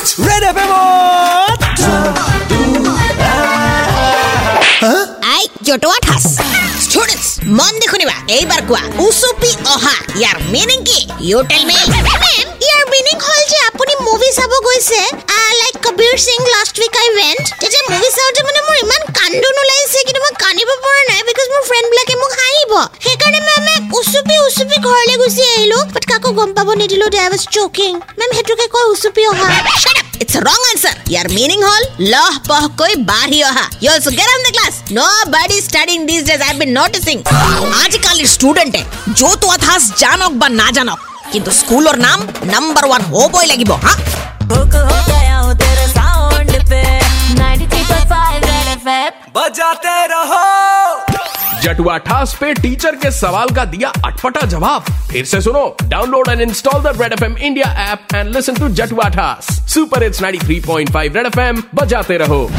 Red F আই জটোৱা ঠাচ ষ্টুডেন্টছ মন দি শুনিবা এইবাৰ কোৱা উচুপি অহা ইয়াৰ মিনিং কি ইউ টেল মি ইয়াৰ মিনিং হ'ল যে আপুনি মুভি চাব গৈছে like Kabir Singh last week I went তেতিয়া মুভি চাওঁতে মানে মোৰ ইমান কান্দোন ওলাইছে কিন্তু মই কান্দিব পৰা নাই বিকজ মোৰ ফ্ৰেণ্ডবিলাকে মোক হাঁহিব সেইকাৰণে মেমে উচুপি উচুপি ঘৰলৈ গুচি আহিলো বাট কাকো গম পাব নিদিলো দে আই ৱাজ জকিং মেম সেইটোকে কয় উচুপি অহা Shut up! It's a wrong answer. Year meaning হ'ল লহ পহকৈ বাঢ়ি অহা You also get on the class. Nobody studying these days. I've been noticing. আজিকালিৰ ষ্টুডেণ্টে য'তো আথাচ জানক বা নাজানক কিন্তু স্কুলৰ নাম নাম্বাৰ ওৱান হ'বই লাগিব হা बुक हो गया हूँ तेरे साउंड पे 93.5 रेड एफएम बजाते रहो जटुआ ठास पे टीचर के सवाल का दिया अटपटा जवाब। फिर से सुनो download and install the Red F M India app and listen to जटुआ ठास। Super it's 93.5 Red F M बजाते रहो।